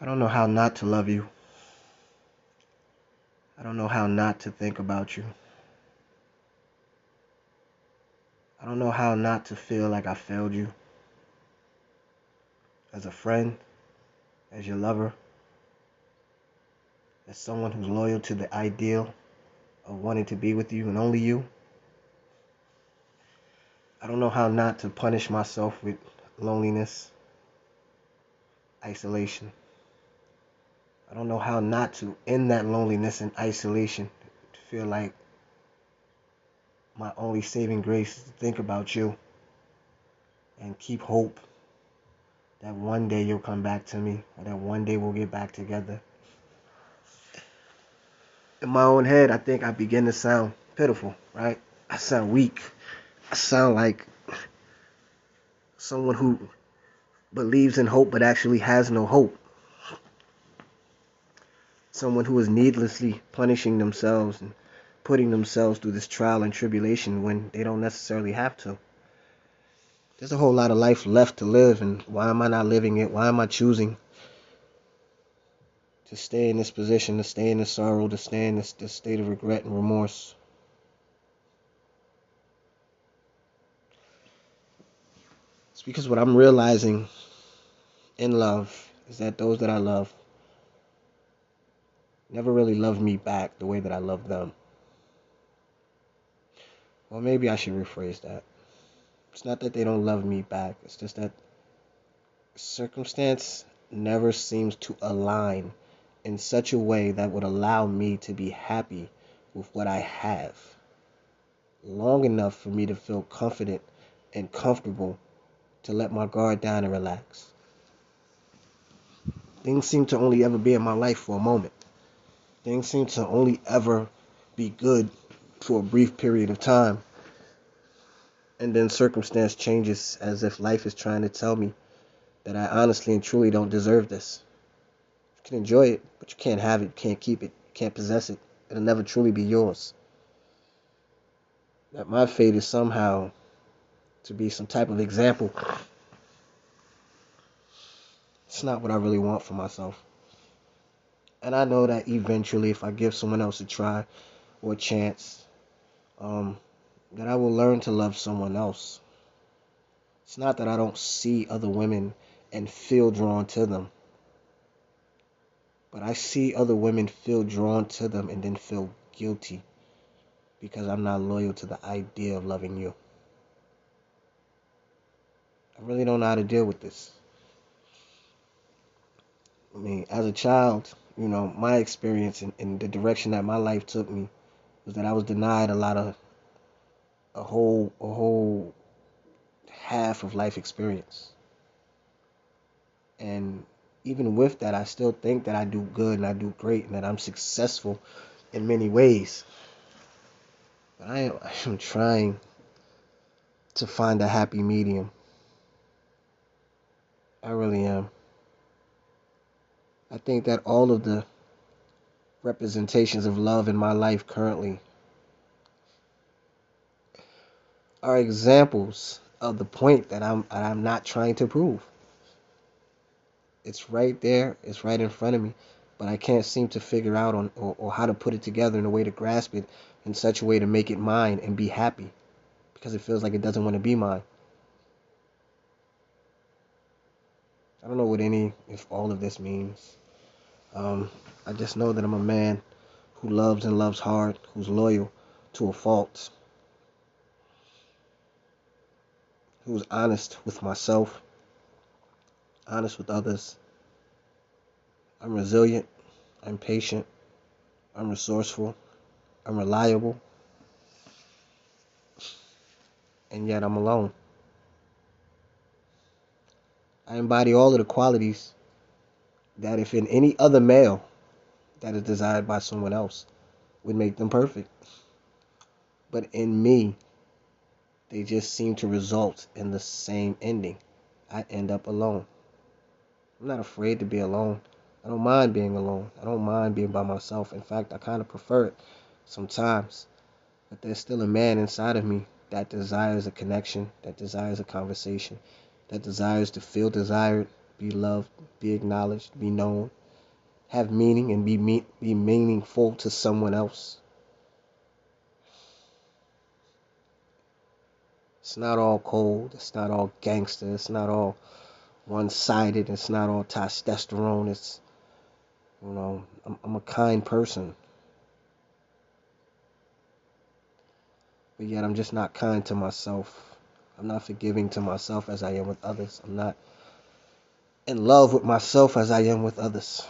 I don't know how not to love you. I don't know how not to think about you. I don't know how not to feel like I failed you. As a friend, as your lover, as someone who's loyal to the ideal of wanting to be with you and only you. I don't know how not to punish myself with loneliness, isolation. I don't know how not to end that loneliness and isolation to feel like my only saving grace is to think about you and keep hope that one day you'll come back to me or that one day we'll get back together. In my own head, I think I begin to sound pitiful, right? I sound weak. I sound like someone who believes in hope but actually has no hope. Someone who is needlessly punishing themselves and putting themselves through this trial and tribulation when they don't necessarily have to. There's a whole lot of life left to live, and why am I not living it? Why am I choosing to stay in this position, to stay in this sorrow, to stay in this, this state of regret and remorse? It's because what I'm realizing in love is that those that I love never really loved me back the way that I loved them. Well, maybe I should rephrase that. It's not that they don't love me back, it's just that circumstance never seems to align in such a way that would allow me to be happy with what I have long enough for me to feel confident and comfortable to let my guard down and relax. Things seem to only ever be in my life for a moment. Things seem to only ever be good for a brief period of time. And then circumstance changes as if life is trying to tell me that I honestly and truly don't deserve this. You can enjoy it, but you can't have it, you can't keep it, you can't possess it. It'll never truly be yours. That my fate is somehow to be some type of example. It's not what I really want for myself. And I know that eventually, if I give someone else a try or a chance, um, that I will learn to love someone else. It's not that I don't see other women and feel drawn to them. But I see other women feel drawn to them and then feel guilty because I'm not loyal to the idea of loving you. I really don't know how to deal with this. I mean, as a child, you know, my experience and, and the direction that my life took me was that I was denied a lot of a whole a whole half of life experience. And even with that, I still think that I do good and I do great and that I'm successful in many ways. But I am, I am trying to find a happy medium. I really am. I think that all of the representations of love in my life currently are examples of the point that I'm I'm not trying to prove. It's right there, it's right in front of me, but I can't seem to figure out on or, or how to put it together in a way to grasp it in such a way to make it mine and be happy because it feels like it doesn't want to be mine. I don't know what any if all of this means. Um, I just know that I'm a man who loves and loves hard, who's loyal to a fault. who's honest with myself, honest with others. I'm resilient, I'm patient, I'm resourceful, I'm reliable, and yet I'm alone. I embody all of the qualities that, if in any other male that is desired by someone else, would make them perfect. But in me, they just seem to result in the same ending. I end up alone. I'm not afraid to be alone. I don't mind being alone. I don't mind being by myself. In fact, I kind of prefer it sometimes. But there's still a man inside of me that desires a connection, that desires a conversation, that desires to feel desired, be loved, be acknowledged, be known, have meaning, and be me- be meaningful to someone else. It's not all cold. It's not all gangster. It's not all one-sided. It's not all testosterone. It's you know, I'm, I'm a kind person. But yet I'm just not kind to myself. I'm not forgiving to myself as I am with others. I'm not in love with myself as I am with others.